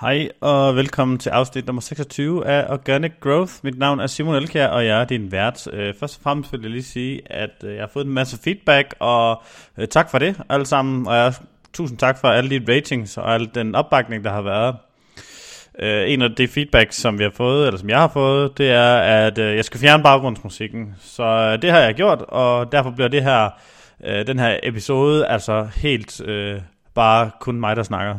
Hej og velkommen til afsnit nummer 26 af Organic Growth. Mit navn er Simon Elkjær, og jeg er din vært. Øh, først og fremmest vil jeg lige sige, at øh, jeg har fået en masse feedback, og øh, tak for det alle sammen. Og jeg, tusind tak for alle de ratings og al den opbakning, der har været. En af de feedback, som vi har fået, eller som jeg har fået, det er, at jeg skal fjerne baggrundsmusikken. Så det har jeg gjort, og derfor bliver det her, den her episode altså helt bare kun mig, der snakker.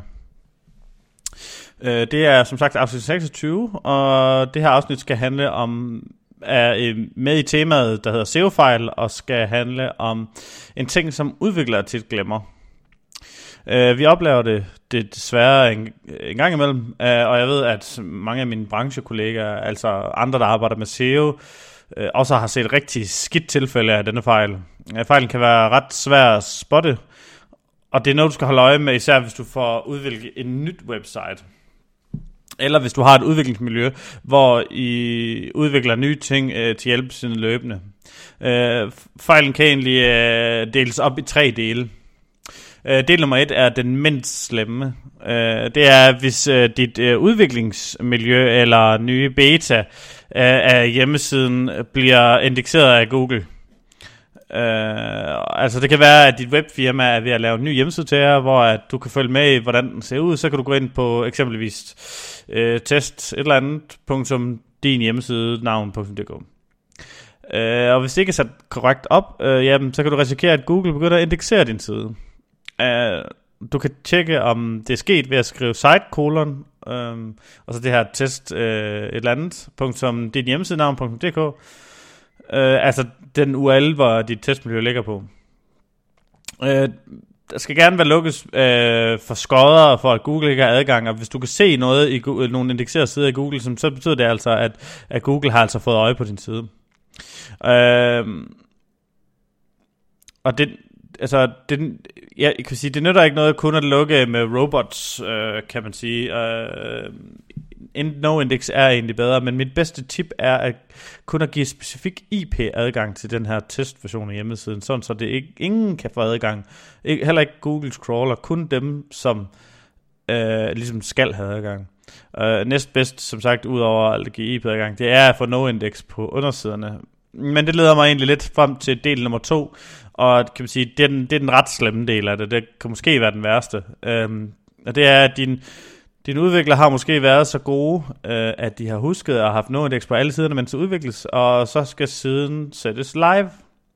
Øh, det er som sagt afsnit 26, og det her afsnit skal handle om er med i temaet, der hedder SEO-fejl, og skal handle om en ting, som udviklere tit glemmer. Uh, vi oplever det, det desværre en, en gang imellem, uh, og jeg ved, at mange af mine branchekollegaer, altså andre, der arbejder med SEO, uh, også har set rigtig skidt tilfælde af denne fejl. Uh, fejlen kan være ret svær at spotte, og det er noget, du skal holde øje med, især hvis du får udviklet en nyt website. Eller hvis du har et udviklingsmiljø, hvor I udvikler nye ting øh, til hjælp sine løbende. Øh, fejlen kan egentlig øh, deles op i tre dele. Øh, del nummer et er den mindst slemme. Øh, det er, hvis øh, dit øh, udviklingsmiljø eller nye beta øh, af hjemmesiden bliver indekseret af Google. Øh, altså det kan være, at dit webfirma er ved at lave en ny hjemmeside til jer, hvor at du kan følge med i, hvordan den ser ud. Så kan du gå ind på eksempelvis øh, test et eller andet, punktum, din hjemmeside, navn.dk. Øh, og hvis det ikke er sat korrekt op, øh, jamen, så kan du risikere, at Google begynder at indeksere din side. Øh, du kan tjekke, om det er sket ved at skrive site colon, øh, og så det her test øh, et eller andet, punktum, din hjemmeside, navn.dk, Øh, altså den URL, hvor dit testmiljø ligger på. Øh, der skal gerne være lukkes øh, for skodder, for at Google ikke har adgang, og hvis du kan se noget i Google, nogle indekserede sider i Google, så betyder det altså, at, at Google har altså fået øje på din side. Øh, og det, altså, det, ja, jeg kan sige, det nytter ikke noget kun at lukke med robots, øh, kan man sige. Øh, no-index er egentlig bedre, men mit bedste tip er at kun at give specifik IP-adgang til den her testversion af hjemmesiden, sådan så det ikke, ingen kan få adgang. Ikke, heller ikke Googles crawler, kun dem, som øh, ligesom skal have adgang. Øh, næstbedst, som sagt, udover at give IP-adgang, det er at få no-index på undersiderne. Men det leder mig egentlig lidt frem til del nummer to, og kan man sige, det er den, det er den ret slemme del af det. Det kan måske være den værste. Øhm, og det er, at din, din udvikler har måske været så gode, øh, at de har husket at have haft no-index på alle siderne, mens det udvikles, og så skal siden sættes live.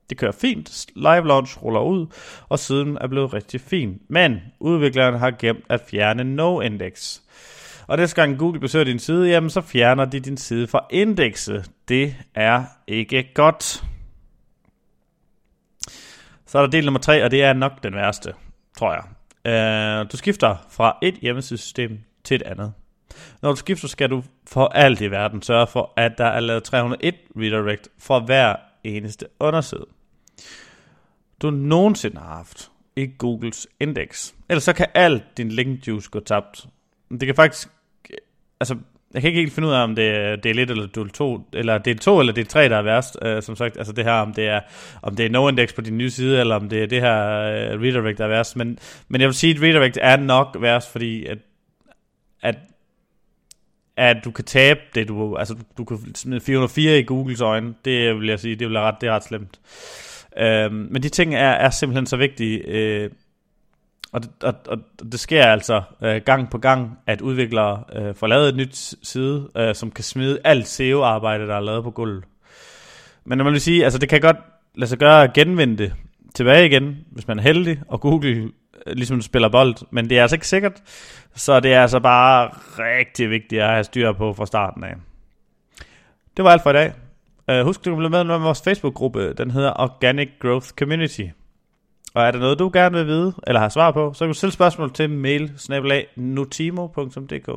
Det kører fint, live launch ruller ud, og siden er blevet rigtig fin. Men udvikleren har gemt at fjerne no-index. Og næste gang Google besøger din side, jamen så fjerner de din side fra indekset. Det er ikke godt. Så er der del nummer 3, og det er nok den værste, tror jeg. Uh, du skifter fra et hjemmesystem til et andet. Når du skifter, skal du for alt i verden sørge for, at der er lavet 301 redirect for hver eneste underside. Du nogensinde har haft i Googles index. Ellers så kan alt din link juice gå tabt. Det kan faktisk, altså jeg kan ikke helt finde ud af, om det er del 1 eller del 2, eller del 2 eller del 3, der er værst, øh, som sagt, altså det her, om det er, om det er no-index på din nye side, eller om det er det her øh, redirect, der er værst, men, men jeg vil sige, at redirect er nok værst, fordi at at, at du kan tabe det, du, altså du kan smide 404 i Googles øjne, det vil jeg sige, det vil ret, det er ret slemt. Øhm, men de ting er, er simpelthen så vigtige, øh, og, og, og det sker altså øh, gang på gang, at udviklere øh, får lavet et nyt side, øh, som kan smide alt SEO-arbejde, der er lavet på gulvet. Men man vil sige, altså det kan godt lade sig gøre at genvinde det tilbage igen, hvis man er heldig, og Google øh, ligesom spiller bold, men det er altså ikke sikkert. Så det er altså bare rigtig vigtigt at have styr på fra starten af. Det var alt for i dag. Uh, husk, du kan blive med i vores Facebook-gruppe. Den hedder Organic Growth Community. Og er der noget, du gerne vil vide, eller har svar på, så kan du stille spørgsmål til mail notimo.dk. Uh,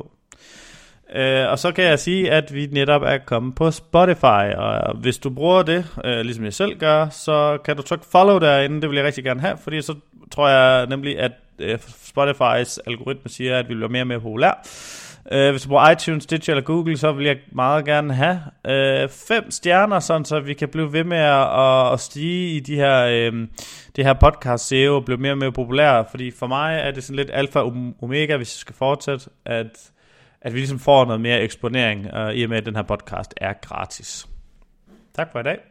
øh, og så kan jeg sige, at vi netop er kommet på Spotify, og hvis du bruger det, uh, ligesom jeg selv gør, så kan du trykke follow derinde, det vil jeg rigtig gerne have, fordi så tror jeg nemlig, at uh, Spotify's algoritme siger, at vi bliver mere og mere populære. Uh, hvis du bruger iTunes, Stitcher eller Google, så vil jeg meget gerne have uh, fem stjerner, sådan så vi kan blive ved med at, at stige i de her, uh, det her podcast SEO og blive mere og mere populære. Fordi for mig er det sådan lidt alfa og omega, hvis jeg skal fortsætte, at at vi ligesom får noget mere eksponering, uh, i og med at den her podcast er gratis. Tak for i dag.